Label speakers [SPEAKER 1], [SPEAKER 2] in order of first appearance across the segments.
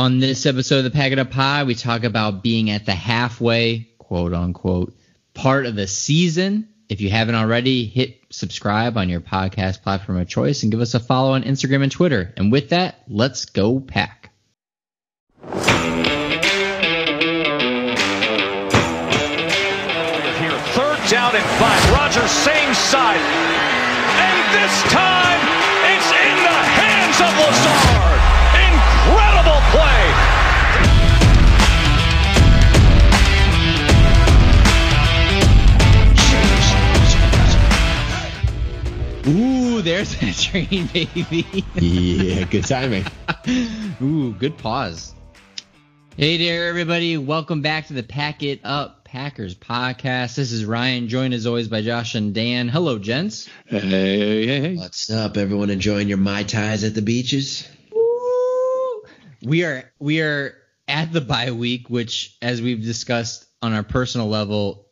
[SPEAKER 1] On this episode of the Pack It Up Pie, we talk about being at the halfway, quote unquote, part of the season. If you haven't already, hit subscribe on your podcast platform of choice and give us a follow on Instagram and Twitter. And with that, let's go pack.
[SPEAKER 2] Here, third down and five. Rodgers, same side. And this time,
[SPEAKER 1] there's that train, baby.
[SPEAKER 3] Yeah, good timing.
[SPEAKER 1] Ooh, good pause. Hey there, everybody. Welcome back to the Pack It Up Packers podcast. This is Ryan, joined as always by Josh and Dan. Hello, gents.
[SPEAKER 4] Hey, hey, hey.
[SPEAKER 3] What's up, everyone? Enjoying your mai tais at the beaches?
[SPEAKER 1] We are we are at the bye week, which, as we've discussed on our personal level,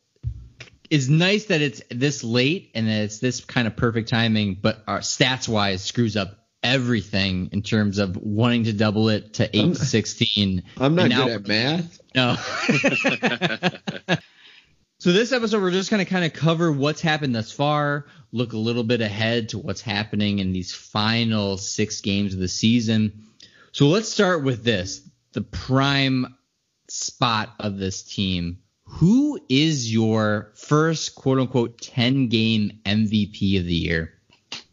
[SPEAKER 1] is nice that it's this late and that it's this kind of perfect timing. But our stats wise screws up everything in terms of wanting to double it to eight to sixteen.
[SPEAKER 3] I'm not
[SPEAKER 1] now-
[SPEAKER 3] good at math.
[SPEAKER 1] No. so this episode, we're just going to kind of cover what's happened thus far, look a little bit ahead to what's happening in these final six games of the season. So let's start with this: the prime spot of this team. Who is your first quote unquote 10 game MVP of the year?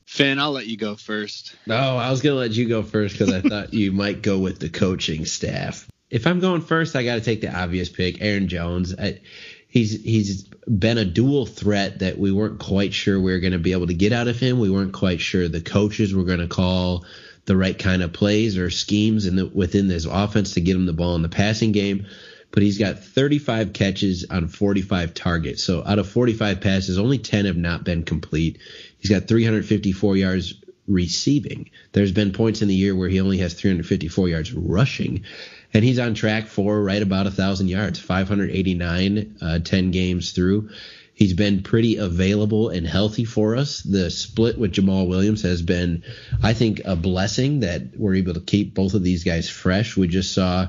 [SPEAKER 4] Finn, I'll let you go first.
[SPEAKER 3] No, I was gonna let you go first because I thought you might go with the coaching staff. If I'm going first, I got to take the obvious pick, Aaron Jones. I, he's he's been a dual threat that we weren't quite sure we were going to be able to get out of him. We weren't quite sure the coaches were going to call the right kind of plays or schemes in the, within this offense to get him the ball in the passing game. But he's got 35 catches on 45 targets. So out of 45 passes, only 10 have not been complete. He's got 354 yards receiving. There's been points in the year where he only has 354 yards rushing, and he's on track for right about a thousand yards, 589, uh, 10 games through. He's been pretty available and healthy for us. The split with Jamaal Williams has been, I think, a blessing that we're able to keep both of these guys fresh. We just saw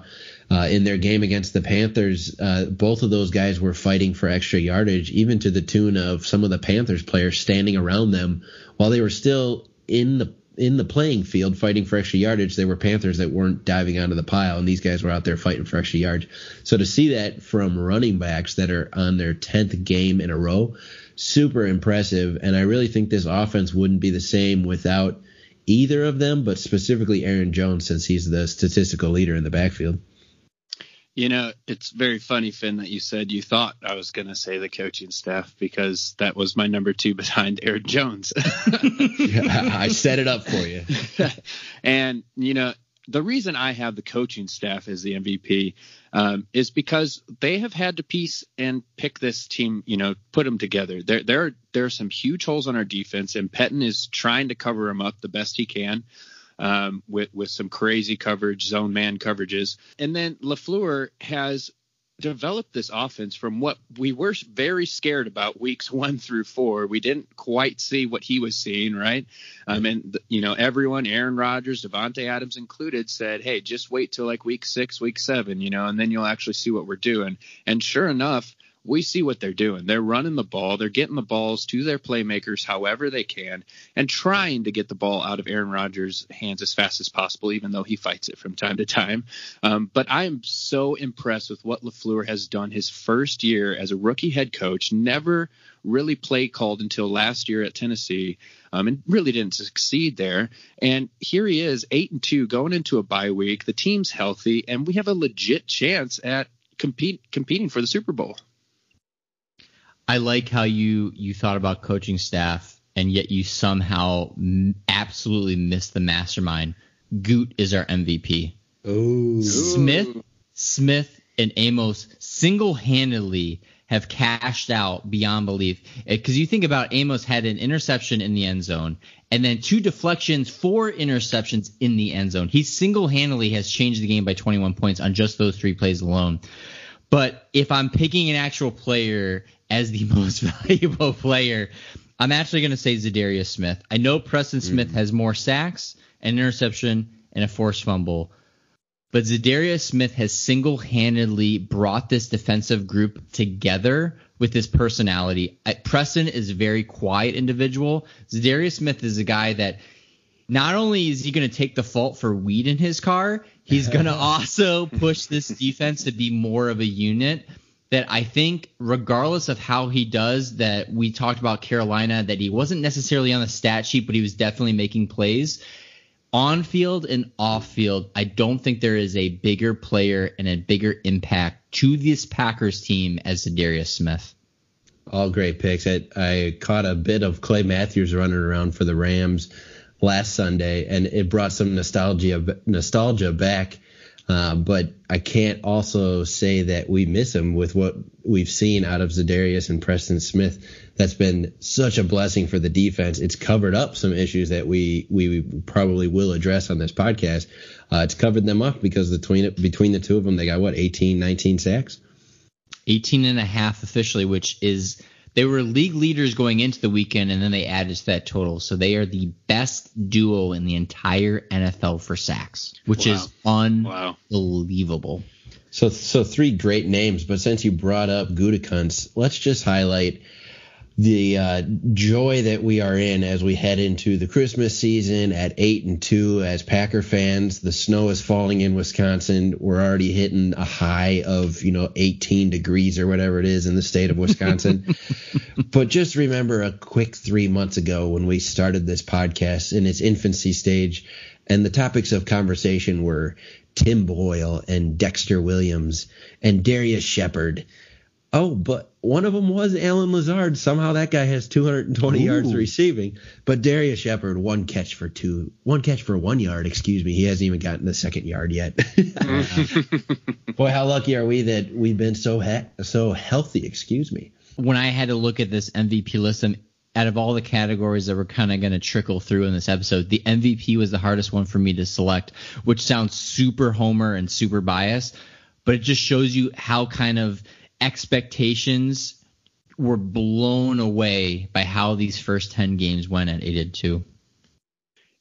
[SPEAKER 3] uh, in their game against the Panthers, uh, both of those guys were fighting for extra yardage, even to the tune of some of the Panthers players standing around them while they were still in the in the playing field fighting for extra yardage. There were Panthers that weren't diving onto the pile, and these guys were out there fighting for extra yards. So to see that from running backs that are on their tenth game in a row, super impressive. And I really think this offense wouldn't be the same without either of them, but specifically Aaron Jones, since he's the statistical leader in the backfield.
[SPEAKER 4] You know, it's very funny, Finn, that you said you thought I was going to say the coaching staff because that was my number two behind Aaron Jones.
[SPEAKER 3] I set it up for you.
[SPEAKER 4] and, you know, the reason I have the coaching staff as the MVP um, is because they have had to piece and pick this team, you know, put them together. There, there, are, there are some huge holes on our defense, and Pettine is trying to cover them up the best he can um, with with some crazy coverage, zone man coverages, and then LaFleur has developed this offense from what we were very scared about weeks one through four. We didn't quite see what he was seeing, right? I mean, you know, everyone, Aaron Rodgers, Davante Adams included, said, "Hey, just wait till like week six, week seven, you know, and then you'll actually see what we're doing." And sure enough, we see what they're doing. They're running the ball, they're getting the balls to their playmakers however they can, and trying to get the ball out of Aaron Rodgers' hands as fast as possible, even though he fights it from time to time. Um, but I am so impressed with what LaFleur has done his first year as a rookie head coach, never really play called until last year at Tennessee. Um, and really didn't succeed there. And here he is, eight and two, going into a bye week. The team's healthy, and we have a legit chance at compete competing for the Super Bowl.
[SPEAKER 1] I like how you you thought about coaching staff, and yet you somehow m- absolutely missed the mastermind. Goot is our MVP. Smith, Smith, and Amos single-handedly have cashed out beyond belief. Uh, because you think about Amos had an interception in the end zone, and then two deflections, four interceptions in the end zone. He single-handedly has changed the game by 21 points on just those three plays alone. But if I'm picking an actual player as the most valuable player, I'm actually going to say Za'Darius Smith. I know Preston mm-hmm. Smith has more sacks, an interception, and a forced fumble. But Za'Darius Smith has single handedly brought this defensive group together with his personality. Preston is a very quiet individual. Za'Darius Smith is a guy that not only is he going to take the fault for weed in his car, he's going to also push this defense to be more of a unit. That I think, regardless of how he does, that we talked about Carolina, that he wasn't necessarily on the stat sheet, but he was definitely making plays on field and off field, I don't think there is a bigger player and a bigger impact to this Packers team as Darius Smith.
[SPEAKER 3] All great picks. I, I caught a bit of Clay Matthews running around for the Rams last Sunday, and it brought some nostalgia nostalgia back uh, but I can't also say that we miss him with what we've seen out of Za'Darius and Preston Smith. That's been such a blessing for the defense. It's covered up some issues that we we probably will address on this podcast. Uh, it's covered them up because between between the two of them, they got what 18, 19 sacks.
[SPEAKER 1] 18 and a half officially, which is they were league leaders going into the weekend, and then they added to that total. So they are the best duo in the entire NFL for sacks, which wow. is unbelievable. Wow.
[SPEAKER 3] So, so three great names. But since you brought up Gutekunst, let's just highlight the uh, joy that we are in as we head into the Christmas season at eight and two as Packer fans. The snow is falling in Wisconsin. We're already hitting a high of you know 18 degrees or whatever it is in the state of Wisconsin. but just remember a quick three months ago when we started this podcast in its infancy stage, and the topics of conversation were Tim Boyle and Dexter Williams and Darrius Shepherd Oh, but one of them was Allen Lazard. Somehow that guy has 220 Ooh. yards receiving. But Darrius Shepherd one catch for two, one catch for one yard. Excuse me, he hasn't even gotten the second yard yet. Boy, how lucky are we that we've been so he- so healthy? Excuse me.
[SPEAKER 1] When I had to look at this MVP list, and out of all the categories that were kind of going to trickle through in this episode, the MVP was the hardest one for me to select, which sounds super homer and super biased, but it just shows you how kind of expectations were blown away by how these first 10 games went at 8 and 2.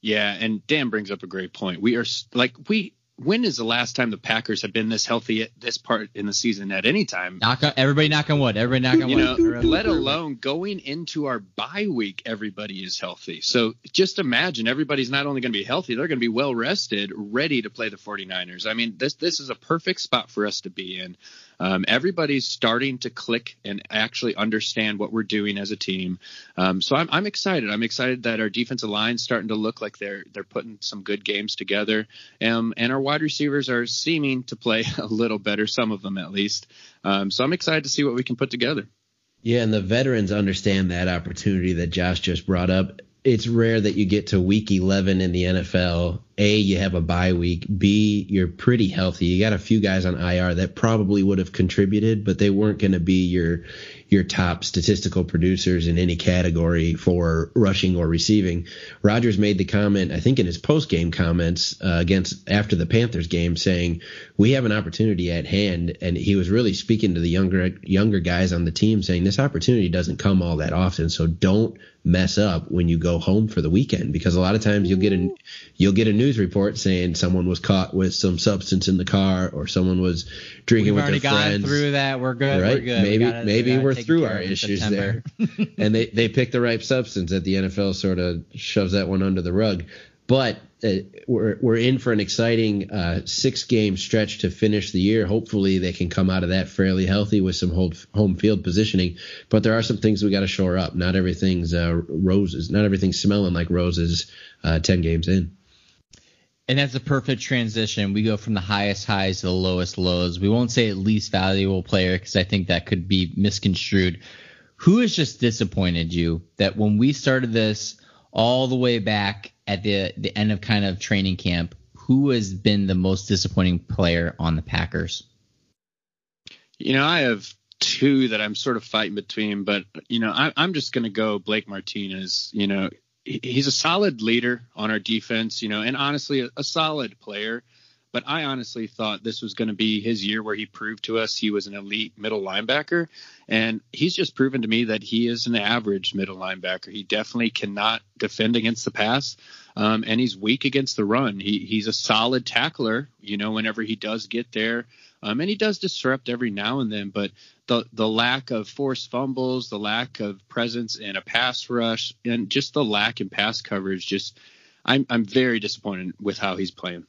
[SPEAKER 4] Yeah, and Dan brings up a great point. We are like we when is the last time the Packers have been this healthy at this part in the season at any time?
[SPEAKER 1] Knock on, everybody knock on wood. Everybody knock on you wood.
[SPEAKER 4] Know, let alone going into our bye week, everybody is healthy. So just imagine everybody's not only going to be healthy, they're going to be well rested, ready to play the 49ers. I mean, this this is a perfect spot for us to be in. Um, everybody's starting to click and actually understand what we're doing as a team. Um, so I'm, I'm excited. I'm excited that our defensive line's starting to look like they're they're putting some good games together, um, and our wide receivers are seeming to play a little better, some of them at least. Um, so I'm excited to see what we can put together.
[SPEAKER 3] Yeah, and the veterans understand that opportunity that Josh just brought up. It's rare that you get to week 11 in the NFL a, you have a bye week. B, you're pretty healthy. You got a few guys on IR that probably would have contributed, but they weren't going to be your your top statistical producers in any category for rushing or receiving. Rodgers made the comment, I think in his post game comments uh, against after the Panthers game, saying we have an opportunity at hand, and he was really speaking to the younger younger guys on the team, saying this opportunity doesn't come all that often, so don't mess up when you go home for the weekend because a lot of times you'll get a you'll get a news report saying someone was caught with some substance in the car or someone was drinking
[SPEAKER 1] We've
[SPEAKER 3] with their friends.
[SPEAKER 1] through that. We're good.
[SPEAKER 3] Right?
[SPEAKER 1] We're good.
[SPEAKER 3] Maybe
[SPEAKER 1] we gotta,
[SPEAKER 3] maybe
[SPEAKER 1] we
[SPEAKER 3] are through our issues September. there. and they they picked the right substance that the NFL sort of shoves that one under the rug. But uh, we're we're in for an exciting uh, six game stretch to finish the year. Hopefully, they can come out of that fairly healthy with some home, home field positioning. But there are some things we got to shore up. Not everything's uh, roses. Not everything's smelling like roses. Uh, ten games in.
[SPEAKER 1] And that's a perfect transition. We go from the highest highs to the lowest lows. We won't say at least valuable player because I think that could be misconstrued. Who has just disappointed you that when we started this all the way back at the the end of kind of training camp, who has been the most disappointing player on the Packers?
[SPEAKER 4] You know, I have two that I'm sort of fighting between, but you know, I, am just going to go Blake Martinez. You know, he's a solid leader on our defense. You know, and honestly, a, a solid player but I honestly thought this was going to be his year where he proved to us he was an elite middle linebacker. And he's just proven to me that he is an average middle linebacker. He definitely cannot defend against the pass, um, and he's weak against the run. He, he's a solid tackler, you know, whenever he does get there. Um, and he does disrupt every now and then, but the the lack of forced fumbles, the lack of presence in a pass rush, and just the lack in pass coverage, just I'm I'm very disappointed with how he's playing.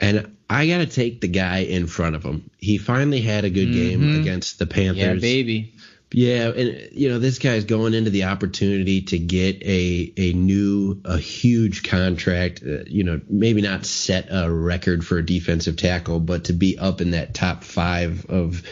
[SPEAKER 3] And I got to take the guy in front of him. He finally had a good game
[SPEAKER 1] Mhm.
[SPEAKER 3] against the Panthers.
[SPEAKER 1] Yeah, baby.
[SPEAKER 3] Yeah, and you know this guy's going into the opportunity to get a a new a huge contract. Uh, you know, maybe not set a record for a defensive tackle, but to be up in that top five of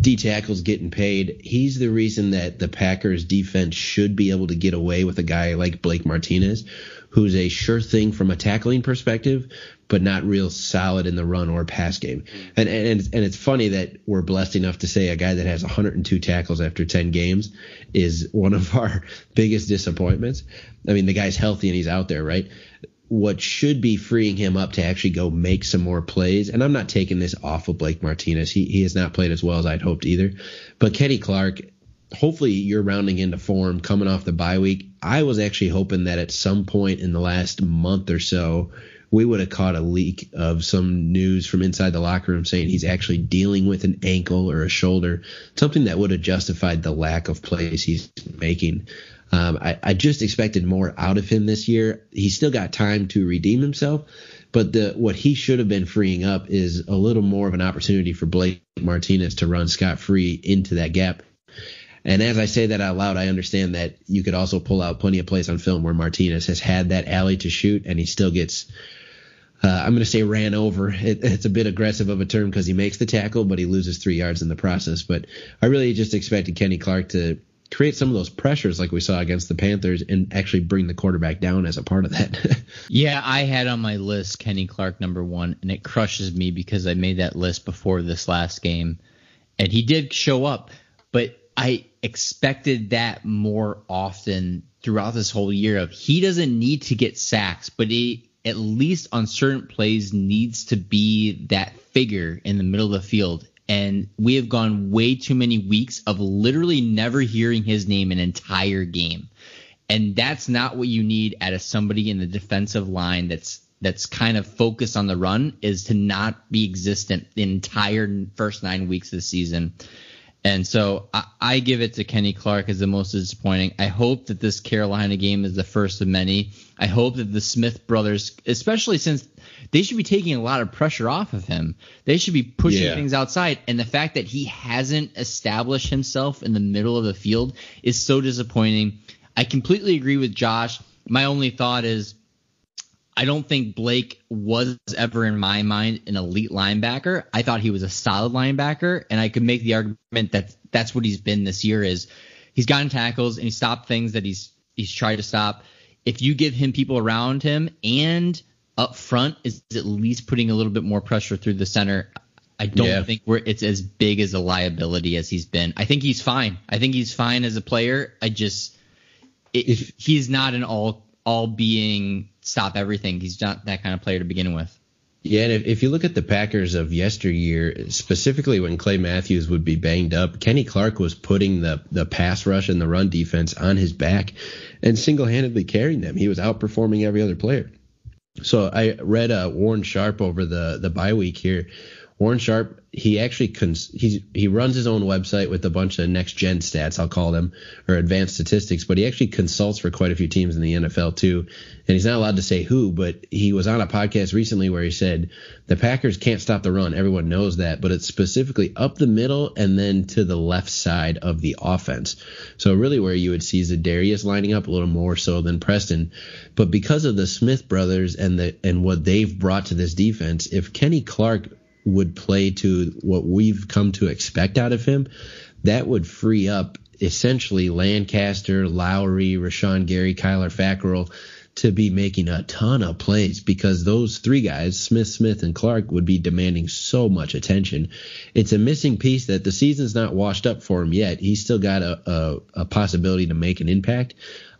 [SPEAKER 3] D tackles getting paid. He's the reason that the Packers defense should be able to get away with a guy like Blake Martinez, who's a sure thing from a tackling perspective, but not real solid in the run or pass game. And and and it's funny that we're blessed enough to say a guy that has 102 tackles after 10 games is one of our biggest disappointments. I mean, the guy's healthy and he's out there, right? What should be freeing him up to actually go make some more plays, and I'm not taking this off of Blake Martinez. He he has not played as well as I'd hoped either. But Kenny Clark, hopefully you're rounding into form coming off the bye week. I was actually hoping that at some point in the last month or so, we would have caught a leak of some news from inside the locker room saying he's actually dealing with an ankle or a shoulder, something that would have justified the lack of plays he's making. Um, I, I just expected more out of him this year. He's still got time to redeem himself, but the what he should have been freeing up is a little more of an opportunity for Blake Martinez to run scot free into that gap. And as I say that out loud, I understand that you could also pull out plenty of plays on film where Martinez has had that alley to shoot and he still gets uh, I'm going to say ran over. It, it's a bit aggressive of a term because he makes the tackle, but he loses three yards in the process. But I really just expected Kenny Clark to create some of those pressures like we saw against the Panthers and actually bring the quarterback down as a part of that.
[SPEAKER 1] Yeah, I had on my list Kenny Clark number one, and it crushes me because I made that list before this last game, and he did show up, but I expected that more often throughout this whole year. Of he doesn't need to get sacks, but he at least on certain plays needs to be that figure in the middle of the field. And we have gone way too many weeks of literally never hearing his name an entire game and that's not what you need out of somebody in the defensive line that's that's kind of focused on the run is to not be existent the entire first nine weeks of the season. And so I, I give it to Kenny Clark as the most disappointing. I hope that this Carolina game is the first of many. I hope that the Smith brothers, especially since they should be taking a lot of pressure off of him, they should be pushing
[SPEAKER 3] Yeah.
[SPEAKER 1] things outside. And the fact that he hasn't established himself in the middle of the field is so disappointing. I completely agree with Josh. My only thought is I don't think Blake was ever in my mind an elite linebacker. I thought he was a solid linebacker, and I could make the argument that that's what he's been this year. Is he's gotten tackles and he stopped things that he's he's tried to stop. If you give him people around him and up front is at least putting a little bit more pressure through the center. I don't
[SPEAKER 3] Yeah.
[SPEAKER 1] think we're it's as big as a liability as he's been. I think he's fine. I think he's fine as a player. I just it,
[SPEAKER 3] If-
[SPEAKER 1] he's not an all all being stop everything. He's not that kind of player to begin with.
[SPEAKER 3] Yeah, and if, if you look at the Packers of yesteryear, specifically when Clay Matthews would be banged up, Kenny Clark was putting the the pass rush and the run defense on his back and single handedly carrying them. He was outperforming every other player. So I read uh, Warren Sharp over the the bye week here. Warren Sharp, he actually cons- he's, he runs his own website with a bunch of next gen stats, I'll call them, or advanced statistics, but he actually consults for quite a few teams in the NFL too. And he's not allowed to say who, but he was on a podcast recently where he said the Packers can't stop the run. Everyone knows that, but it's specifically up the middle and then to the left side of the offense. So really where you would see Za'Darius lining up a little more so than Preston. But because of the Smith brothers and the and what they've brought to this defense, if Kenny Clark would play to what we've come to expect out of him, that would free up essentially Lancaster, Lowry, Rashan Gary, Kyler Fackrell to be making a ton of plays because those three guys, Smith, Smith, and Clark, would be demanding so much attention. It's a missing piece that the season's not washed up for him yet. He's still got a, a, a possibility to make an impact.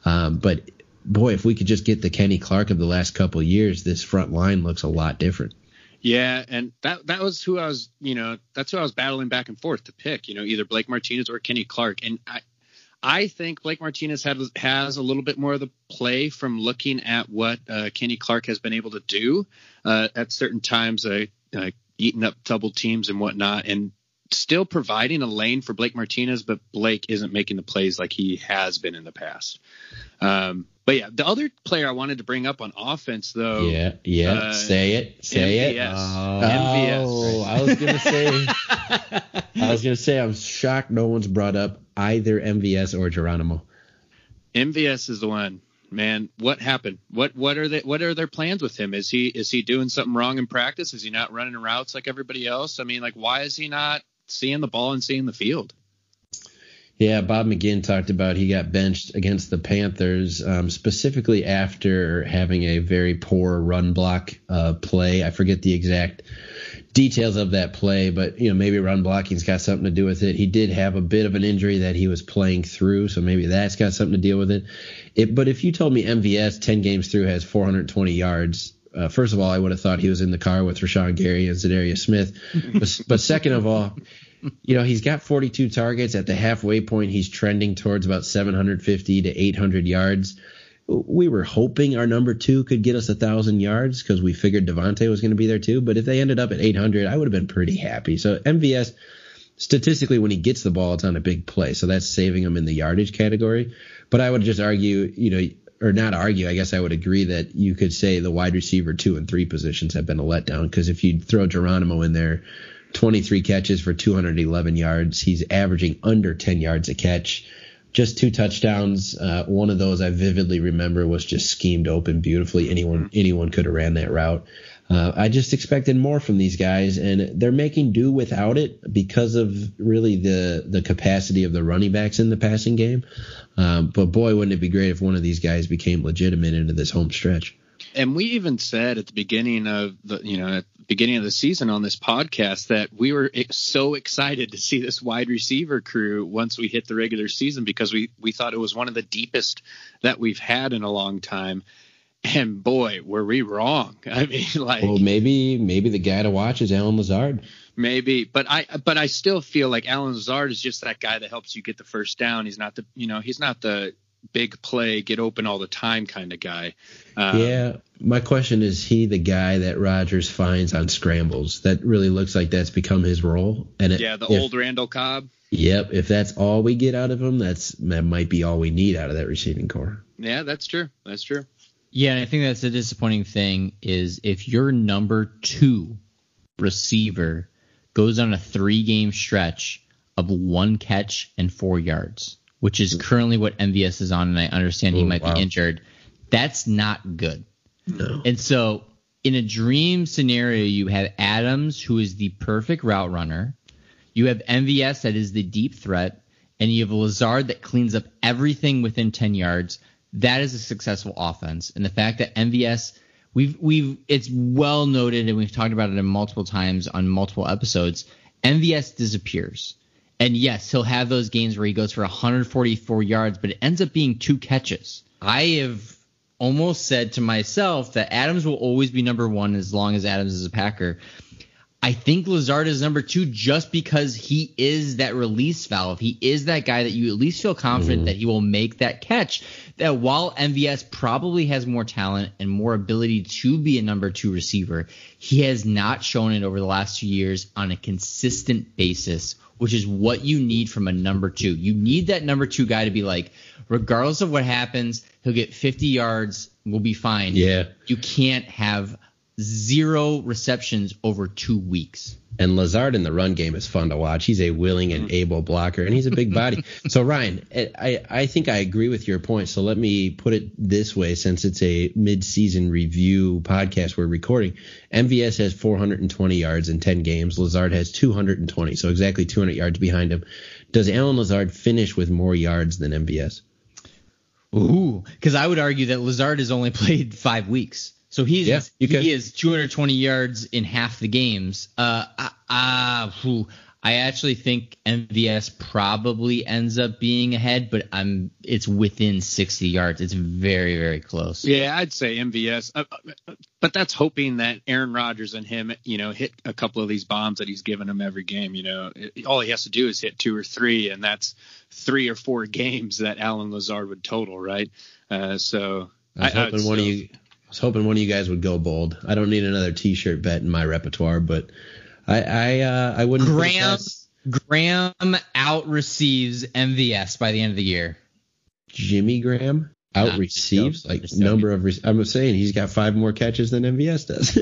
[SPEAKER 3] Um, but boy, if we could just get the Kenny Clark of the last couple years, this front line looks a lot different.
[SPEAKER 4] Yeah, and that that was who I was, you know, that's who I was battling back and forth to pick, you know, either Blake Martinez or Kenny Clark. And I I think Blake Martinez has has a little bit more of the play from looking at what uh, Kenny Clark has been able to do uh, at certain times, uh, uh, eating up double teams and whatnot, and still providing a lane for Blake Martinez, but Blake isn't making the plays like he has been in the past. Um, but yeah, the other player I wanted to bring up on offense, though.
[SPEAKER 3] Yeah, yeah. Uh, say it. Say
[SPEAKER 4] MVS.
[SPEAKER 3] it.
[SPEAKER 4] Oh, MVS.
[SPEAKER 3] Oh, I was gonna say. I was gonna say I'm shocked no one's brought up either MVS or Geronimo.
[SPEAKER 4] MVS is the one. Man, what happened? What what are they what are their plans with him? Is he is he doing something wrong in practice? Is he not running routes like everybody else? I mean, like why is he not seeing the ball and seeing the field?
[SPEAKER 3] Yeah, Bob McGinn talked about he got benched against the Panthers um, specifically after having a very poor run block uh, play. I forget the exact details of that play, but you know maybe run blocking's got something to do with it. He did have a bit of an injury that he was playing through, so maybe that's got something to deal with it. it but if you told me MVS 10 games through has 420 yards, uh, first of all, I would have thought he was in the car with Rashan Gary and Za'Darius Smith. but, but second of all, you know, he's got 42 targets at the halfway point. He's trending towards about 750 to 800 yards. We were hoping our number two could get us a thousand yards because we figured Davante was going to be there too. But if they ended up at 800, I would have been pretty happy. So MVS, statistically, when he gets the ball, it's on a big play. So that's saving him in the yardage category. But I would just argue, you know, or not argue, I guess I would agree that you could say the wide receiver two and three positions have been a letdown because if you throw Geronimo in there, 23 catches for 211 yards. He's averaging under 10 yards a catch. Just two touchdowns. Uh, one of those I vividly remember was just schemed open beautifully. Anyone anyone could have ran that route. Uh, I just expected more from these guys, and they're making do without it because of really the the capacity of the running backs in the passing game. Um, but boy, wouldn't it be great if one of these guys became legitimate into this home stretch?
[SPEAKER 4] And we even said at the beginning of the, you know, beginning of the season on this podcast that we were so excited to see this wide receiver crew once we hit the regular season because we we thought it was one of the deepest that we've had in a long time. And boy, were we wrong. I mean, like,
[SPEAKER 3] well, maybe maybe the guy to watch is Allen Lazard.
[SPEAKER 4] Maybe, but I but I still feel like Allen Lazard is just that guy that helps you get the first down. He's not the you know he's not the big play, get open all the time kind of guy.
[SPEAKER 3] Um, yeah, my question is he the guy that Rodgers finds on scrambles? That really looks like that's become his role. And
[SPEAKER 4] yeah, the if, old Randall Cobb.
[SPEAKER 3] Yep, if that's all we get out of him, that's that might be all we need out of that receiving corps.
[SPEAKER 4] Yeah, that's true. That's true.
[SPEAKER 1] Yeah, and I think that's the disappointing thing is if your number two receiver goes on a three game stretch of one catch and four yards which is currently what MVS is on, and I understand he might wow. be injured. That's not good.
[SPEAKER 3] No.
[SPEAKER 1] And so, in a dream scenario, you have Adams, who is the perfect route runner. You have MVS, that is the deep threat, and you have Lazard that cleans up everything within 10 yards. That is a successful offense. And the fact that MVS, we've we've it's well noted, and we've talked about it multiple times on multiple episodes. MVS disappears. And yes, he'll have those games where he goes for 144 yards, but it ends up being two catches. I have almost said to myself that Adams will always be number one as long as Adams is a Packer. I think Lazard is number two just because he is that release valve. He is that guy that you at least feel confident mm-hmm. that he will make that catch. That while MVS probably has more talent and more ability to be a number two receiver, he has not shown it over the last two years on a consistent basis which is what you need from a number two. You need that number two guy to be like, regardless of what happens, he'll get 50 yards, we'll be fine.
[SPEAKER 3] Yeah.
[SPEAKER 1] You can't have zero receptions over two weeks.
[SPEAKER 3] And Lazard in the run game is fun to watch. He's a willing and mm-hmm. able blocker, and he's a big body. so Ryan, I, I think I agree with your point. So let me put it this way: since it's a mid-season review podcast we're recording, MVS has 420 yards in 10 games. Lazard has 220, so exactly 200 yards behind him. Does Allen Lazard finish with more yards than MVS?
[SPEAKER 1] Ooh, because I would argue that Lazard has only played five weeks. So he's yeah, he is 220 yards in half the games. Uh, uh, uh I actually think MVS probably ends up being ahead, but I'm it's within 60 yards. It's very very close.
[SPEAKER 4] Yeah, I'd say MVS, uh, uh, but that's hoping that Aaron Rodgers and him, you know, hit a couple of these bombs that he's given him every game. You know, all he has to do is hit two or three, and that's three or four games that Allen Lazard would total, right? Uh, so
[SPEAKER 3] I was hoping I, one of you. I was hoping one of you guys would go bold. I don't need another T-shirt bet in my repertoire, but I I uh, I wouldn't.
[SPEAKER 1] Graham Graham out receives MVS by the end of the year.
[SPEAKER 3] Jimmy Graham out receives like number of. Re- I'm saying he's got five more catches than MVS does.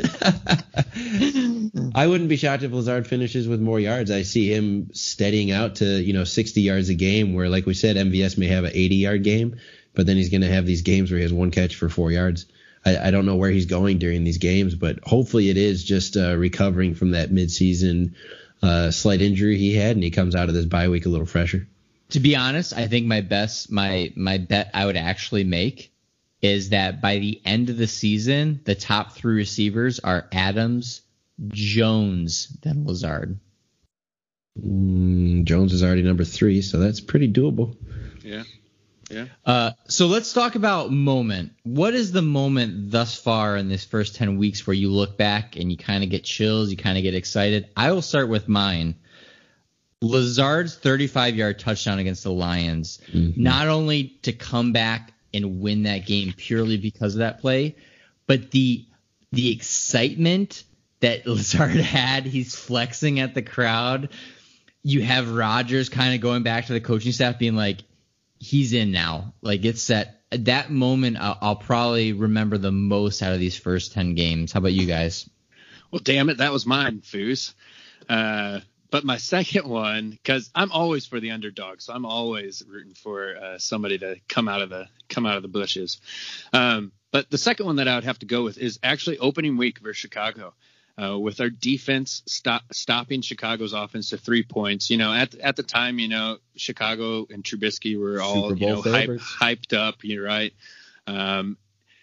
[SPEAKER 3] I wouldn't be shocked if Lazard finishes with more yards. I see him steadying out to you know 60 yards a game, where like we said, MVS may have an 80 yard game, but then he's going to have these games where he has one catch for four yards. I, I, don't know where he's going during these games, but hopefully it is just uh, recovering from that midseason uh, slight injury he had, and he comes out of this bye week a little fresher.
[SPEAKER 1] To be honest, I think my best my my bet I would actually make is that by the end of the season, the top three receivers are Adams, Jones, then Lazard.
[SPEAKER 3] Mm, Jones is already number three, so that's pretty doable.
[SPEAKER 4] Yeah. Yeah.
[SPEAKER 1] Uh, so let's talk about moment. What is the moment thus far in this first 10 weeks where you look back and you kind of get chills, you kind of get excited? I will start with mine. Lazard's 35 yard touchdown against the Lions, mm-hmm. not only to come back and win that game purely because of that play, but the the excitement that Lazard had, he's flexing at the crowd. You have Rodgers kind of going back to the coaching staff being like, he's in now. Like it's set. That moment, I'll, I'll, probably remember the most out of these first ten games. How about you guys?
[SPEAKER 4] Well, damn it, that was mine, Foos. Uh, but my second one, because I'm always for the underdog, so I'm always rooting for uh, somebody to come out of the come out of the bushes. Um, but the second one that I would have to go with is actually opening week versus Chicago uh, with our defense stop, stopping Chicago's offense to three points. You know, at at the time, you know, Chicago and Trubisky were all you know hype, hyped up. You're right. Um,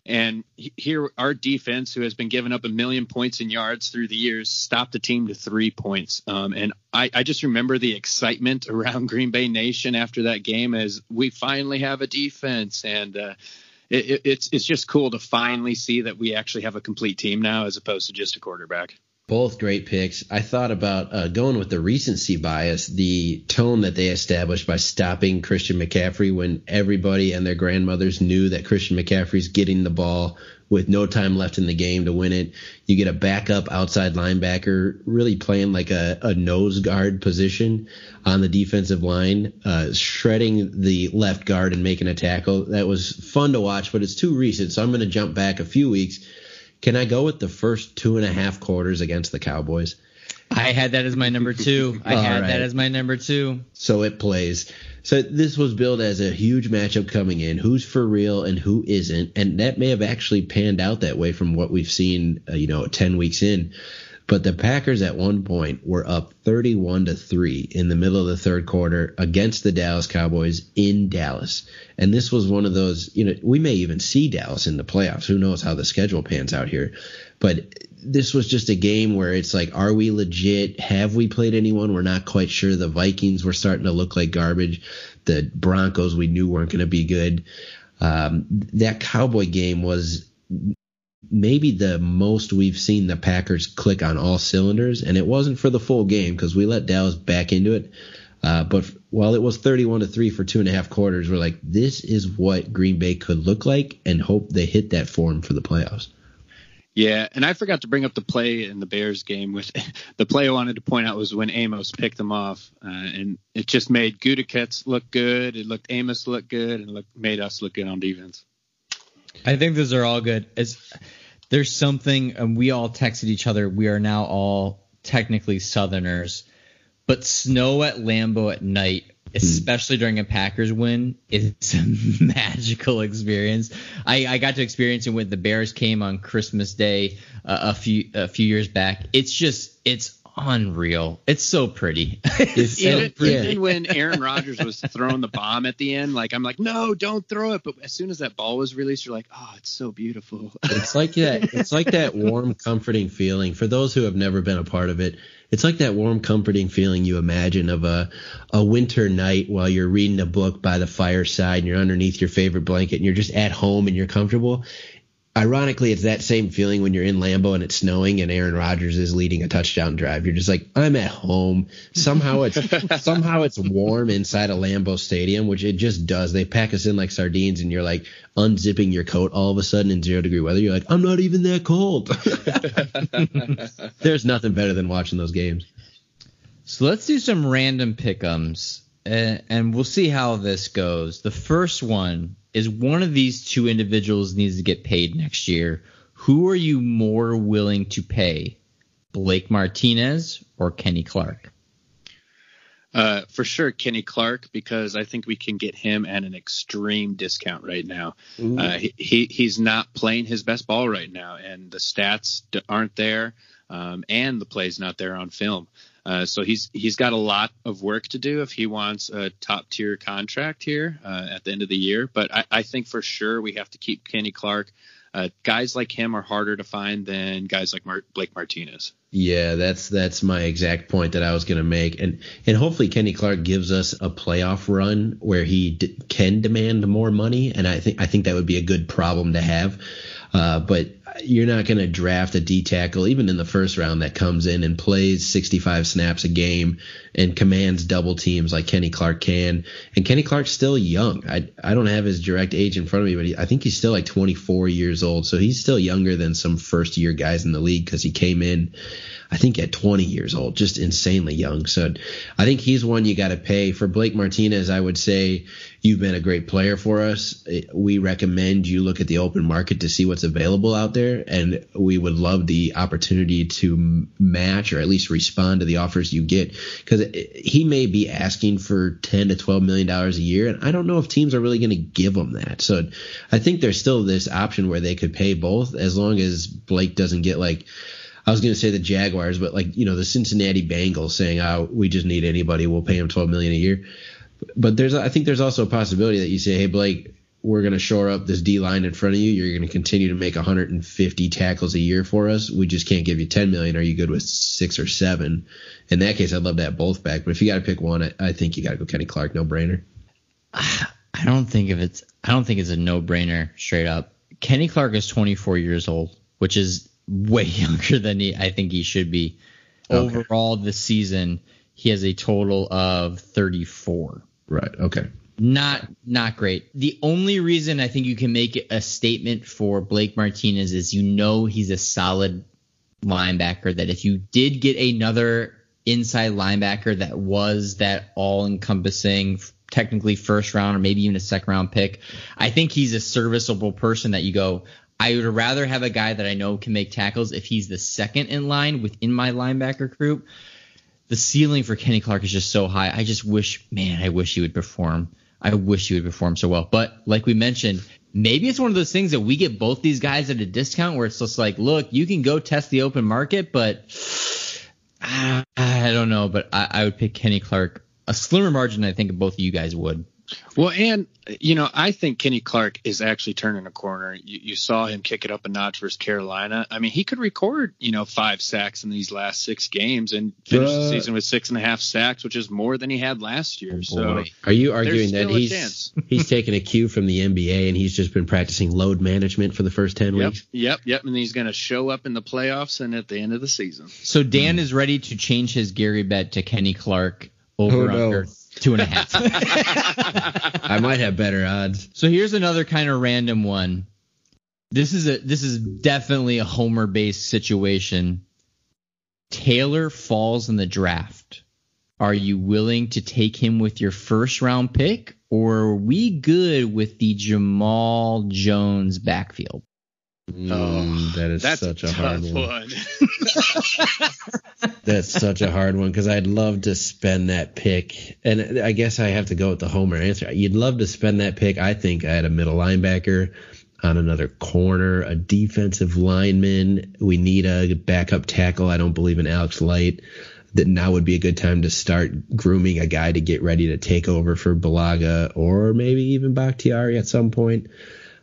[SPEAKER 4] and here, our defense, who has been giving up a million points in yards through the years, stopped the team to three points. Um, and I, I, just remember the excitement around Green Bay Nation after that game as we finally have a defense. And uh, it, it's it's just cool to finally see that we actually have a complete team now as opposed to just a quarterback.
[SPEAKER 3] Both great picks. I thought about uh, going with the recency bias, the tone that they established by stopping Christian McCaffrey when everybody and their grandmothers knew that Christian McCaffrey's getting the ball with no time left in the game to win it. You get a backup outside linebacker really playing like a, a nose guard position on the defensive line, uh, shredding the left guard and making a tackle. That was fun to watch, but it's too recent. So I'm going to jump back a few weeks can I go with the first two and a half quarters against the Cowboys?
[SPEAKER 1] I had that as my number two. I had right. that as my number two.
[SPEAKER 3] So it plays. So this was billed as a huge matchup coming in. Who's for real and who isn't, and that may have actually panned out that way from what we've seen. Uh, you know, ten weeks in. But the Packers at one point were up 31 to 3 in the middle of the third quarter against the Dallas Cowboys in Dallas. And this was one of those, you know, we may even see Dallas in the playoffs. Who knows how the schedule pans out here. But this was just a game where it's like, are we legit? Have we played anyone? We're not quite sure. The Vikings were starting to look like garbage. The Broncos we knew weren't going to be good. Um, that Cowboy game was maybe the most we've seen the Packers click on all cylinders, and it wasn't for the full game because we let Dallas back into it. Uh, but while it was 31 to three for two and a half quarters, we're like, this is what Green Bay could look like, and hope they hit that form for the playoffs.
[SPEAKER 4] Yeah, and I forgot to bring up the play in the Bears game. With the play I wanted to point out was when Amos picked them off, uh, and it just made Gutekunst look good. It looked Amos look good, and look, made us look good on defense.
[SPEAKER 1] I think those are all good. As there's something, and we all texted each other. We are now all technically Southerners, but snow at Lambeau at night, especially during a Packers win, is a magical experience. I, I got to experience it when the Bears came on Christmas Day uh, a few a few years back. It's just it's unreal. It's so pretty.
[SPEAKER 3] It's so
[SPEAKER 4] even,
[SPEAKER 3] pretty.
[SPEAKER 4] even when Aaron Rodgers was throwing the bomb at the end, like I'm like, no, don't throw it. But as soon as that ball was released, you're like, oh, it's so beautiful.
[SPEAKER 3] It's like that. It's like that warm, comforting feeling. For those who have never been a part of it, it's like that warm, comforting feeling you imagine of a a winter night while you're reading a book by the fireside and you're underneath your favorite blanket and you're just at home and you're comfortable. Ironically, it's that same feeling when you're in Lambeau and it's snowing and Aaron Rodgers is leading a touchdown drive. You're just like, I'm at home. Somehow it's somehow it's warm inside a Lambeau Stadium, which it just does. They pack us in like sardines, and you're like unzipping your coat all of a sudden in zero degree weather. You're like, I'm not even that cold. There's nothing better than watching those games.
[SPEAKER 1] So let's do some random pickums, and, and we'll see how this goes. The first one is one of these two individuals needs to get paid next year. Who are you more willing to pay, Blake Martinez or Kenny Clark?
[SPEAKER 4] Uh, for sure, Kenny Clark, because I think we can get him at an extreme discount right now. Uh, he, he he's not playing his best ball right now, and the stats aren't there, um, and the play's not there on film. Uh, so he's he's got a lot of work to do if he wants a top tier contract here uh, at the end of the year. But I, I think for sure we have to keep Kenny Clark. Uh, guys like him are harder to find than guys like Mar- Blake Martinez.
[SPEAKER 3] Yeah, that's that's my exact point that I was going to make, and and hopefully Kenny Clark gives us a playoff run where he d- can demand more money, and I think I think that would be a good problem to have. Uh, but you're not going to draft a D tackle even in the first round that comes in and plays 65 snaps a game and commands double teams like Kenny Clark can. And Kenny Clark's still young. I I don't have his direct age in front of me, but he, I think he's still like 24 years old, so he's still younger than some first year guys in the league because he came in. I think at 20 years old, just insanely young. So I think he's one you got to pay. For Blake Martinez, I would say you've been a great player for us. We recommend you look at the open market to see what's available out there, and we would love the opportunity to match or at least respond to the offers you get because he may be asking for 10 to 12 million dollars a year, and I don't know if teams are really going to give him that. So I think there's still this option where they could pay both as long as Blake doesn't get like I was going to say the Jaguars, but like you know the Cincinnati Bengals saying, "Oh, we just need anybody. We'll pay him 12 million a year." But there's, I think there's also a possibility that you say, "Hey, Blake, we're going to shore up this D line in front of you. You're going to continue to make 150 tackles a year for us. We just can't give you 10 million. Are you good with six or seven? In that case, I'd love to have both back. But if you got to pick one, I, I think you got to go Kenny Clark. No brainer.
[SPEAKER 1] I don't think if it's I don't think it's a no brainer straight up. Kenny Clark is 24 years old, which is way younger than he I think he should be.
[SPEAKER 3] Okay.
[SPEAKER 1] Overall, this season he has a total of 34.
[SPEAKER 3] Right. Okay.
[SPEAKER 1] Not not great. The only reason I think you can make a statement for Blake Martinez is you know he's a solid linebacker that if you did get another inside linebacker that was that all encompassing technically first round or maybe even a second round pick, I think he's a serviceable person that you go I would rather have a guy that I know can make tackles if he's the second in line within my linebacker group. The ceiling for Kenny Clark is just so high. I just wish, man, I wish he would perform. I wish he would perform so well. But like we mentioned, maybe it's one of those things that we get both these guys at a discount where it's just like, look, you can go test the open market, but I, don't know. But I, I would pick Kenny Clark a slimmer margin. I think both of you guys would.
[SPEAKER 4] Well, and you know, I think Kenny Clark is actually turning a corner. You, you, saw him kick it up a notch versus Carolina. I mean, he could record you know five sacks in these last six games and finish uh, the season with six and a half sacks, which is more than he had last year.
[SPEAKER 3] Oh
[SPEAKER 4] so,
[SPEAKER 3] are you arguing that he's he's taking a cue from the NBA and he's just been practicing load management for the first ten
[SPEAKER 4] yep,
[SPEAKER 3] weeks?
[SPEAKER 4] Yep, yep, and he's going to show up in the playoffs and at the end of the season.
[SPEAKER 1] So Dan mm. is ready to change his Gary bet to Kenny Clark over
[SPEAKER 3] oh,
[SPEAKER 1] under. Two and a half.
[SPEAKER 3] I might have better odds.
[SPEAKER 1] So here's another kind of random one. This is a this is definitely a homer based situation. Taylor falls in the draft. Are you willing to take him with your first round pick, or are we good with the Jamaal Jones backfield?
[SPEAKER 3] Mm, oh, that is such a, hard one.
[SPEAKER 4] one.
[SPEAKER 3] that's such a hard one because I'd love to spend that pick, and I guess I have to go with the homer answer. You'd love to spend that pick. I think at a middle linebacker, on another corner, a defensive lineman. We need a backup tackle. I don't believe in Alex Light. That now would be a good time to start grooming a guy to get ready to take over for Bulaga or maybe even Bakhtiari at some point.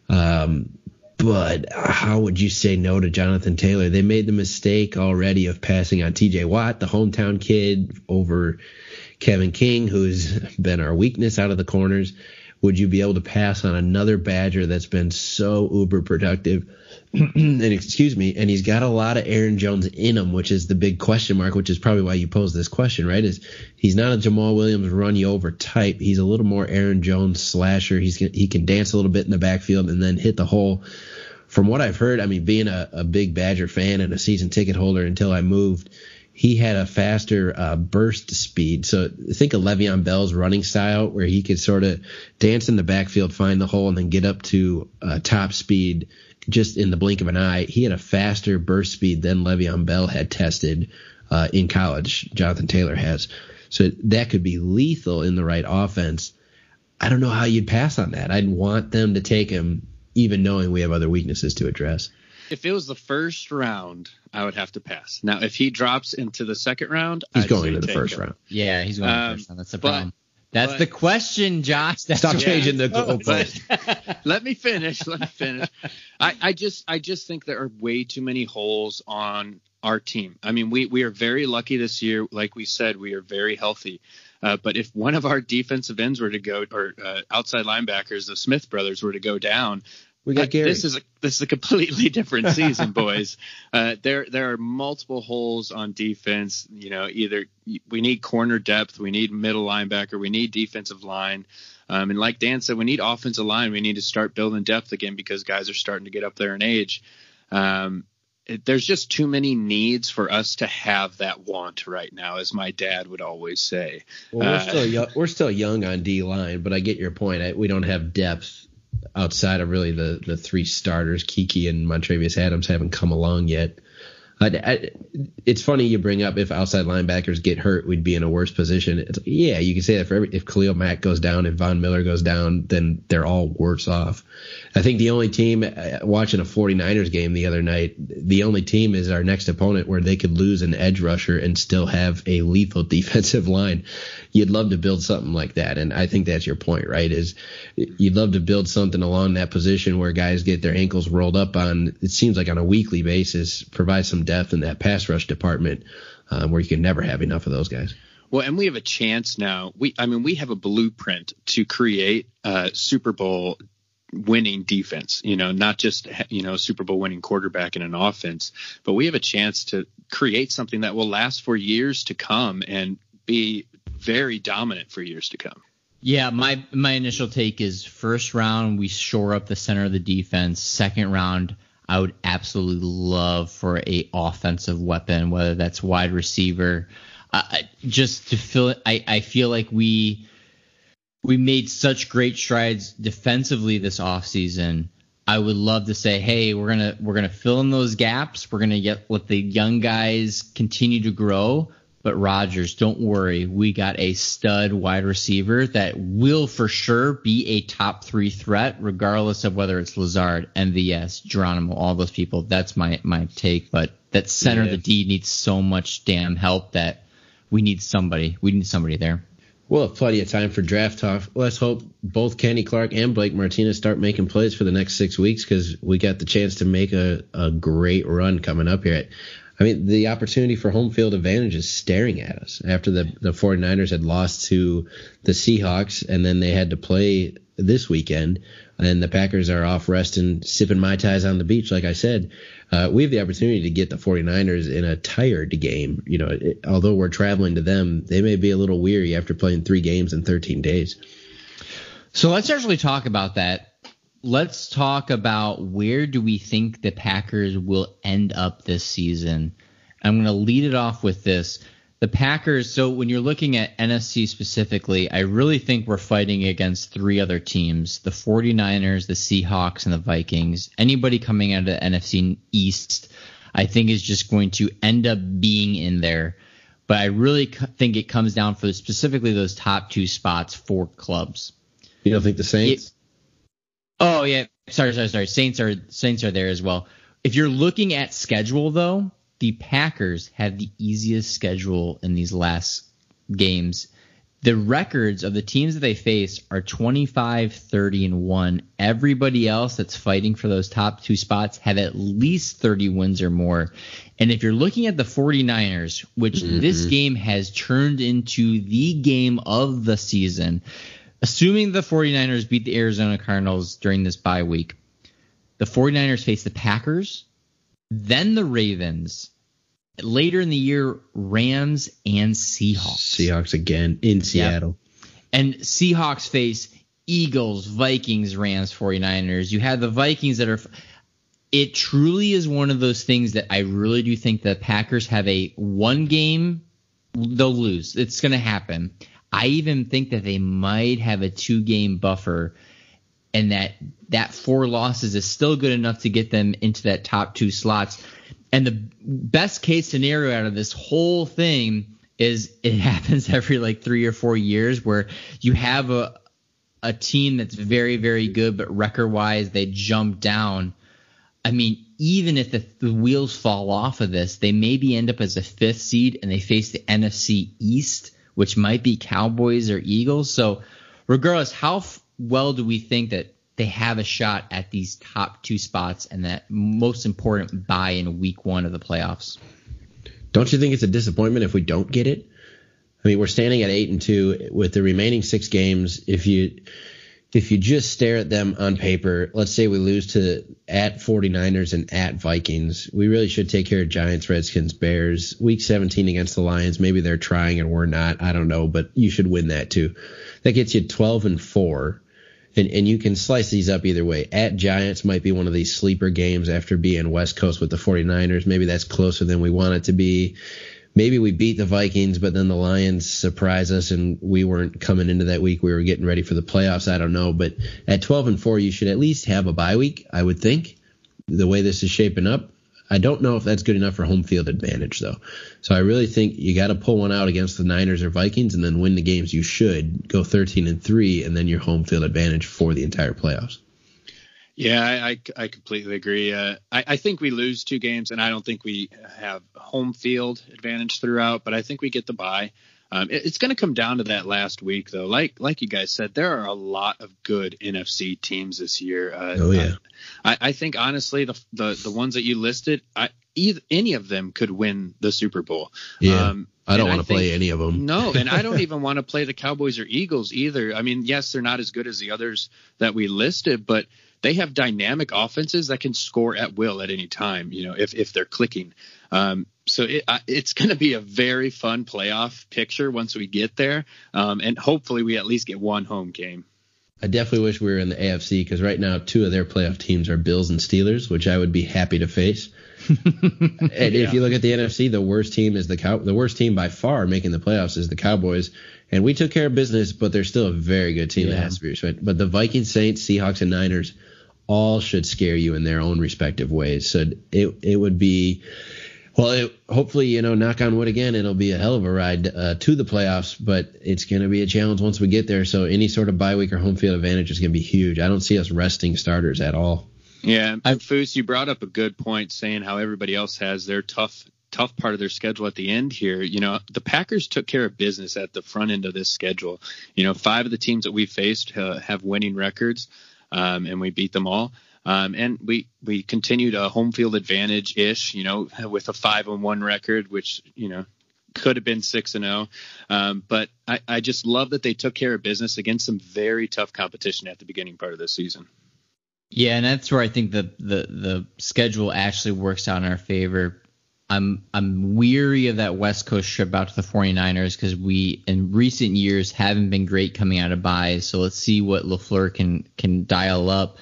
[SPEAKER 3] Um, but how would you say no to Jonathan Taylor? They made the mistake already of passing on TJ Watt, the hometown kid, over Kevin King, who's been our weakness out of the corners. Would you be able to pass on another Badger that's been so uber productive? and excuse me, and he's got a lot of Aaron Jones in him, which is the big question mark, which is probably why you pose this question, right? Is he's not a Jamaal Williams run you over type. He's a little more Aaron Jones slasher. He's he can dance a little bit in the backfield and then hit the hole. From what I've heard, I mean, being a, a big Badger fan and a season ticket holder until I moved, he had a faster uh, burst speed. So think of Le'Veon Bell's running style, where he could sort of dance in the backfield, find the hole, and then get up to uh, top speed just in the blink of an eye. He had a faster burst speed than Le'Veon Bell had tested uh, in college. Jonathan Taylor has, so that could be lethal in the right offense. I don't know how you'd pass on that. I'd want them to take him, even knowing we have other weaknesses to address
[SPEAKER 4] if it was the first round, I would have to pass. Now, if he drops into the second round,
[SPEAKER 3] he's I'd going to the first him. round.
[SPEAKER 1] Yeah, he's going um, to the first round. That's the problem. That's but, the question, Josh. That's
[SPEAKER 3] Stop changing the goalpost.
[SPEAKER 4] let me finish. Let me finish. I, I just I just think there are way too many holes on our team. I mean, we we are very lucky this year. Like we said, we are very healthy. Uh, but if one of our defensive ends were to go, or uh, outside linebackers, the Smith brothers were to go down,
[SPEAKER 3] we got Gary.
[SPEAKER 4] This is a this is a completely different season, boys. Uh, there there are multiple holes on defense. You know, either we need corner depth, we need middle linebacker, we need defensive line, um, and like Dan said, we need offensive line. We need to start building depth again because guys are starting to get up there in age. Um, it, there's just too many needs for us to have that want right now, as my dad would always say.
[SPEAKER 3] Well, we're uh, still young, we're still young on D line, but I get your point. I, we don't have depth outside of really the the three starters, Keke and Montravius Adams haven't come along yet. I, it's funny you bring up if outside linebackers get hurt, we'd be in a worse position. It's, yeah, you can say that for every, if Khalil Mack goes down, if Von Miller goes down, then they're all worse off. I think the only team uh, watching a 49ers game the other night, the only team is our next opponent where they could lose an edge rusher and still have a lethal defensive line. You'd love to build something like that. And I think that's your point, right? Is you'd love to build something along that position where guys get their ankles rolled up on, it seems like on a weekly basis, provide some depth in that pass rush department um, where you can never have enough of those guys.
[SPEAKER 4] Well, and we have a chance now. We, I mean, we have a blueprint to create a Super Bowl winning defense, you know, not just, you know, Super Bowl winning quarterback in an offense, but we have a chance to create something that will last for years to come and be very dominant for years to come.
[SPEAKER 1] Yeah, my my initial take is first round we shore up the center of the defense. Second round, I would absolutely love for a offensive weapon, whether that's wide receiver, uh, just to fill it. I I feel like we we made such great strides defensively this offseason. I would love to say, hey, we're gonna we're gonna fill in those gaps. We're gonna get let the young guys continue to grow. But Rodgers, don't worry, we got a stud wide receiver that will for sure be a top three threat, regardless of whether it's Lazard, MVS, Geronimo, all those people. That's my my take. But that center yeah. of the D needs so much damn help that we need somebody. We need somebody there.
[SPEAKER 3] We'll have plenty of time for draft talk. Let's hope both Kenny Clark and Blake Martinez start making plays for the next six weeks because we got the chance to make a, a great run coming up here. I mean, the opportunity for home field advantage is staring at us after the, the 49ers had lost to the Seahawks and then they had to play this weekend and the Packers are off resting, sipping Mai Tais on the beach, like I said uh, we have the opportunity to get the 49ers in a tired game. You know, it, although we're traveling to them, they may be a little weary after playing three games in 13 days.
[SPEAKER 1] So let's actually talk about that. Let's talk about where do we think the Packers will end up this season. I'm going to lead it off with this the Packers, so when you're looking at NFC specifically, I really think we're fighting against three other teams the 49ers, the Seahawks, and the Vikings. Anybody coming out of the NFC East, I think, is just going to end up being in there. But I really think it comes down for specifically those top two spots for clubs.
[SPEAKER 3] You don't think the Saints? It,
[SPEAKER 1] oh, yeah. sorry, sorry, sorry. Saints are Saints are there as well. If you're looking at schedule though, the Packers have the easiest schedule in these last games. The records of the teams that they face are 25, 30, and 1. Everybody else that's fighting for those top two spots have at least 30 wins or more. And if you're looking at the 49ers, which mm-hmm. this game has turned into the game of the season, assuming the 49ers beat the Arizona Cardinals during this bye week, the 49ers face the Packers, then the Ravens, later in the year, Rams and Seahawks.
[SPEAKER 3] Seahawks again in Seattle.
[SPEAKER 1] Yep. And Seahawks face Eagles, Vikings, Rams, 49ers. You have the Vikings that are. It truly is one of those things that I really do think the Packers have a one game, they'll lose. It's going to happen. I even think that they might have a two game buffer and that that four losses is still good enough to get them into that top two slots. And the best case scenario out of this whole thing is it happens every like three or four years where you have a a team that's very very good, but record wise they jump down. I mean, even if the, the, wheels fall off of this, they maybe end up as a fifth seed and they face the NFC East, which might be Cowboys or Eagles. So, regardless, how f- well do we think that they have a shot at these top two spots and that most important bye in week one of the playoffs.
[SPEAKER 3] Don't you think it's a disappointment if we don't get it? I mean, we're standing at eight and two with the remaining six games. If you if you just stare at them on paper, let's say we lose to at 49ers and at Vikings, we really should take care of Giants, Redskins, Bears. Week 17 against the Lions, maybe they're trying and we're not. I don't know, but you should win that too. That gets you 12 and 4 and, and you can slice these up either way. At Giants might be one of these sleeper games after being West Coast with the 49ers. Maybe that's closer than we want it to be. Maybe we beat the Vikings, but then the Lions surprise us and we weren't coming into that week. We were getting ready for the playoffs. I don't know. But at 12 and 4, you should at least have a bye week, I would think, the way this is shaping up. I don't know if that's good enough for home field advantage though. So I really think you got to pull one out against the Niners or Vikings and then win the games you should. Go 13 and 3 and then your home field advantage for the entire playoffs.
[SPEAKER 4] Yeah, I, I completely agree. Uh, I, I think we lose two games, and I don't think we have home field advantage throughout, but I think we get the bye. Um, it, it's going to come down to that last week, though. Like like you guys said, there are a lot of good NFC teams this year.
[SPEAKER 3] Uh, oh yeah.
[SPEAKER 4] I, I think honestly, the, the the ones that you listed, I, either any of them could win the Super Bowl.
[SPEAKER 3] Yeah. Um, I don't want to play any of them.
[SPEAKER 4] No, and I don't even want to play the Cowboys or Eagles either. I mean, yes, they're not as good as the others that we listed, but they have dynamic offenses that can score at will at any time. You know, if if they're clicking. Um, so it, uh, it's going to be a very fun playoff picture once we get there, um, and hopefully we at least get one home game.
[SPEAKER 3] I definitely wish we were in the AFC because right now two of their playoff teams are Bills and Steelers, which I would be happy to face. and yeah. if you look at the NFC, the worst team is the cow. The worst team by far making the playoffs is the Cowboys, and we took care of business, but they're still a very good team yeah. that has to be respected. But the Vikings, Saints, Seahawks, and Niners all should scare you in their own respective ways. So it it would be well, it, hopefully, you know, knock on wood again, it'll be a hell of a ride uh, to the playoffs, but it's going to be a challenge once we get there. So any sort of bye week or home field advantage is going to be huge. I don't see us resting starters at all.
[SPEAKER 4] Yeah, Foose, you brought up a good point, saying how everybody else has their tough tough part of their schedule at the end here. You know, the Packers took care of business at the front end of this schedule. You know, five of the teams that we faced uh, have winning records, um, and we beat them all. Um, and we we continued a home field advantage ish, you know, with a five and one record, which you know could have been six and zero. Oh. Um, but I, I just love that they took care of business against some very tough competition at the beginning part of the season.
[SPEAKER 1] Yeah, and that's where I think the the the schedule actually works out in our favor. I'm I'm weary of that West Coast trip out to the 49ers because we in recent years haven't been great coming out of byes. So let's see what LaFleur can can dial up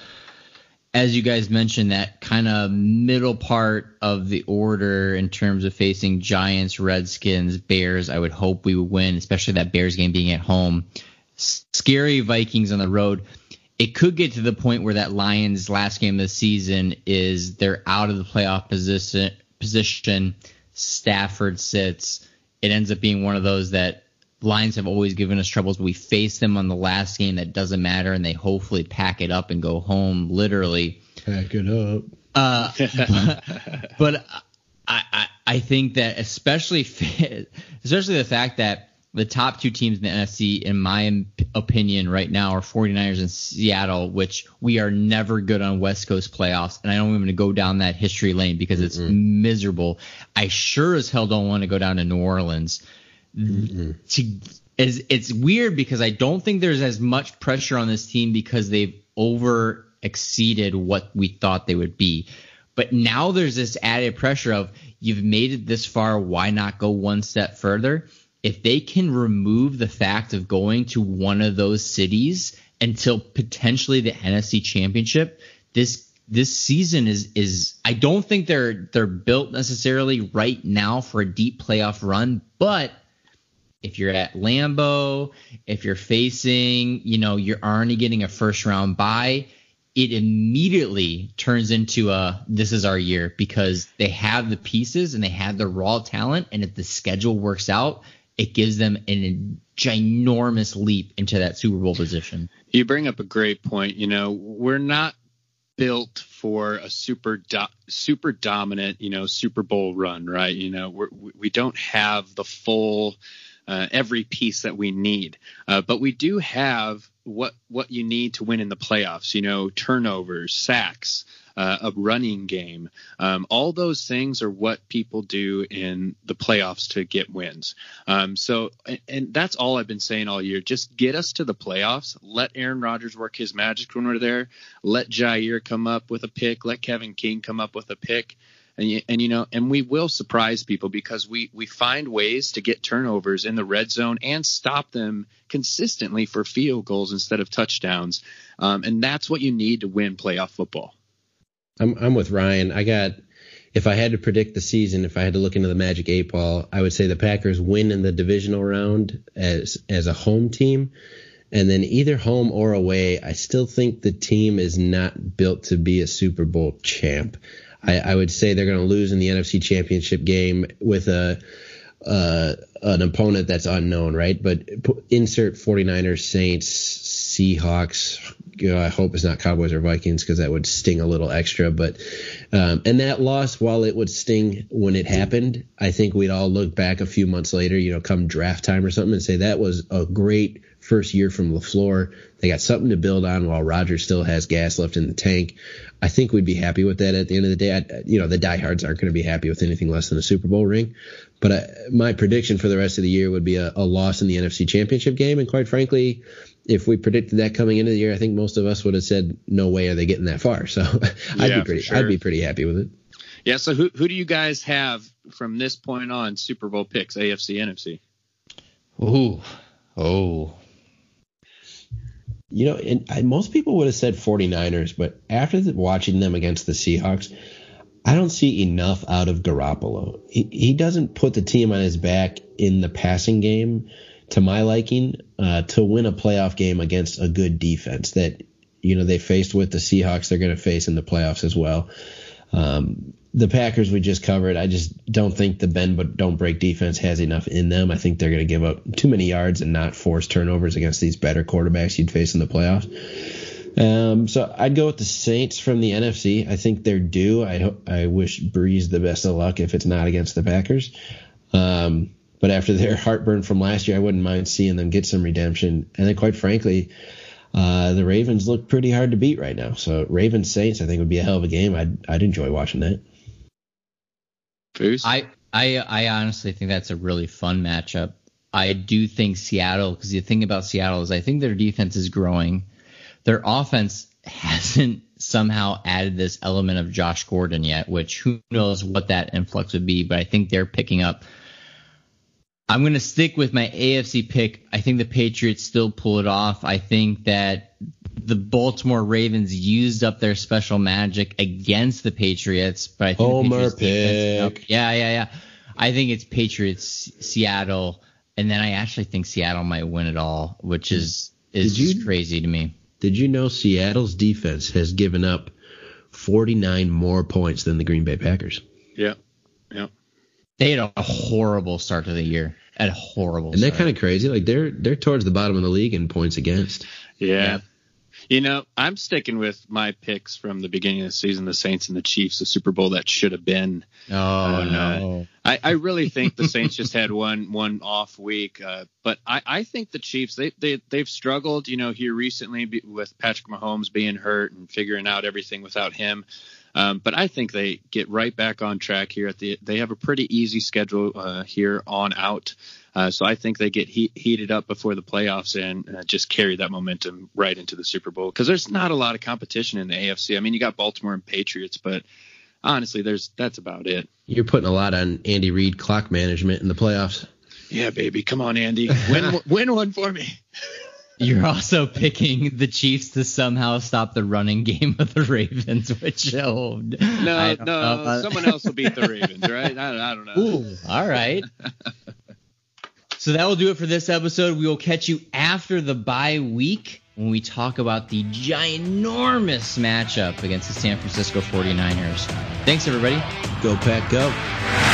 [SPEAKER 1] as you guys mentioned, that kind of middle part of the order in terms of facing Giants, Redskins, Bears, I would hope we would win, especially that Bears game being at home. Scary Vikings on the road. It could get to the point where that Lions last game of the season is they're out of the playoff position. Position. Stafford sits. It ends up being one of those that Lions have always given us troubles, we face them on the last game that doesn't matter, and they hopefully pack it up and go home, literally.
[SPEAKER 3] Pack it up.
[SPEAKER 1] Uh, but, but I, I I think that especially especially the fact that the top two teams in the NFC, in my opinion, right now are 49ers and Seattle, which we are never good on West Coast playoffs. And I don't want to go down that history lane because it's mm-hmm. miserable. I sure as hell don't want to go down to New Orleans. Mm-hmm. To, it's, it's weird because I don't think there's as much pressure on this team because they've over exceeded what we thought they would be. But now there's this added pressure of you've made it this far, why not go one step further? If they can remove the fact of going to one of those cities until potentially the NFC championship, this this season is is I don't think they're they're built necessarily right now for a deep playoff run, but if you're at Lambeau, if you're facing, you know, you're already getting a first round bye, it immediately turns into a this is our year because they have the pieces and they have the raw talent and if the schedule works out, it gives them an ginormous leap into that Super Bowl position.
[SPEAKER 4] You bring up a great point. You know, we're not built for a super do- super dominant, you know, Super Bowl run, right? You know, we're, we don't have the full uh, every piece that we need, uh, but we do have what what you need to win in the playoffs. You know, turnovers, sacks, uh, a running game. Um, all those things are what people do in the playoffs to get wins. Um, so, and, and, that's all I've been saying all year. Just get us to the playoffs. Let Aaron Rodgers work his magic when we're there. Let Jaire come up with a pick. Let Kevin King come up with a pick. And you, and you know, and we will surprise people because we we find ways to get turnovers in the red zone and stop them consistently for field goals instead of touchdowns. Um, and that's what you need to win playoff football.
[SPEAKER 3] I'm I'm with Ryan. I got if I had to predict the season, if I had to look into the Magic Eight Ball, I would say the Packers win in the divisional round as as a home team, and then either home or away. I still think the team is not built to be a Super Bowl champ. I, I would say they're going to lose in the NFC Championship game with a uh, an opponent that's unknown, right? But insert 49ers, Saints, Seahawks. You know, I hope it's not Cowboys or Vikings because that would sting a little extra. But um, and that loss, while it would sting when it happened, I think we'd all look back a few months later, you know, come draft time or something, and say that was a great first year from LaFleur. They got something to build on while Rodgers still has gas left in the tank. I think we'd be happy with that at the end of the day. I, you know, the diehards aren't going to be happy with anything less than a Super Bowl ring. But I, my prediction for the rest of the year would be a, a loss in the NFC Championship game. And quite frankly, if we predicted that coming into the year, I think most of us would have said, "No way are they getting that far." So I'd yeah, be pretty, sure. I'd be pretty happy with it.
[SPEAKER 4] Yeah. So who who do you guys have from this point on Super Bowl picks, AFC, NFC?
[SPEAKER 1] Ooh, oh.
[SPEAKER 3] You know, and I, most people would have said 49ers, but after the, watching them against the Seahawks, I don't see enough out of Garoppolo. He, he doesn't put the team on his back in the passing game to my liking uh, to win a playoff game against a good defense that you know they faced with the Seahawks. They're going to face in the playoffs as well. Um, the Packers we just covered. I just don't think the bend but don't break defense has enough in them. I think they're going to give up too many yards and not force turnovers against these better quarterbacks you'd face in the playoffs. Um, so I'd go with the Saints from the NFC. I think they're due. I I wish Brees the best of luck if it's not against the Packers. Um, but after their heartburn from last year, I wouldn't mind seeing them get some redemption. And then, quite frankly, uh, the Ravens look pretty hard to beat right now. So Ravens Saints, I think, would be a hell of a game. I'd I'd enjoy watching that.
[SPEAKER 1] I I I honestly think that's a really fun matchup. I do think Seattle, because the thing about Seattle is I think their defense is growing. Their offense hasn't somehow added this element of Josh Gordon yet, which who knows what that influx would be, but I think they're picking up I'm going to stick with my AFC pick. I think the Patriots still pull it off. I think that the Baltimore Ravens used up their special magic against the Patriots, but I think
[SPEAKER 3] Homer
[SPEAKER 1] the
[SPEAKER 3] Patriots pick.
[SPEAKER 1] Yeah, yeah, yeah. I think it's Patriots, Seattle, and then I actually think Seattle might win it all, which is is you, crazy to me.
[SPEAKER 3] Did you know Seattle's defense has given up 49 more points than the Green Bay Packers?
[SPEAKER 4] Yeah, yeah.
[SPEAKER 1] They had a horrible start to the year. had a horrible.
[SPEAKER 3] And they're kind of crazy. Like they're they're towards the bottom of the league in points against.
[SPEAKER 4] Yeah.
[SPEAKER 1] Yeah.
[SPEAKER 4] You know, I'm sticking with my picks from the beginning of the season, the Saints and the Chiefs, the Super Bowl that should have been.
[SPEAKER 1] Oh
[SPEAKER 4] Uh,
[SPEAKER 1] no.
[SPEAKER 4] I, I really think the Saints just had one one off week, uh, but I, I think the Chiefs they they they've struggled, you know, here recently with Patrick Mahomes being hurt and figuring out everything without him. Um, but I think they get right back on track here. At the they have a pretty easy schedule uh, here on out, uh, so I think they get heat, heated up before the playoffs and uh, just carry that momentum right into the Super Bowl because there's not a lot of competition in the AFC. I mean, you got Baltimore and Patriots, but honestly, there's that's about it.
[SPEAKER 3] You're putting a lot on Andy Reid clock management in the playoffs.
[SPEAKER 4] Yeah, baby. Come on, Andy. Win, win one for me.
[SPEAKER 1] You're also picking the Chiefs to somehow stop the running game of the Ravens, which oh,
[SPEAKER 4] No, no.
[SPEAKER 1] don't know about-
[SPEAKER 4] Someone else will beat the Ravens, right? I, I don't know.
[SPEAKER 1] Ooh, all right. so that will do it for this episode. We will catch you after the bye week when we talk about the ginormous matchup against the San Francisco 49ers. Thanks, everybody.
[SPEAKER 3] Go Pack, go.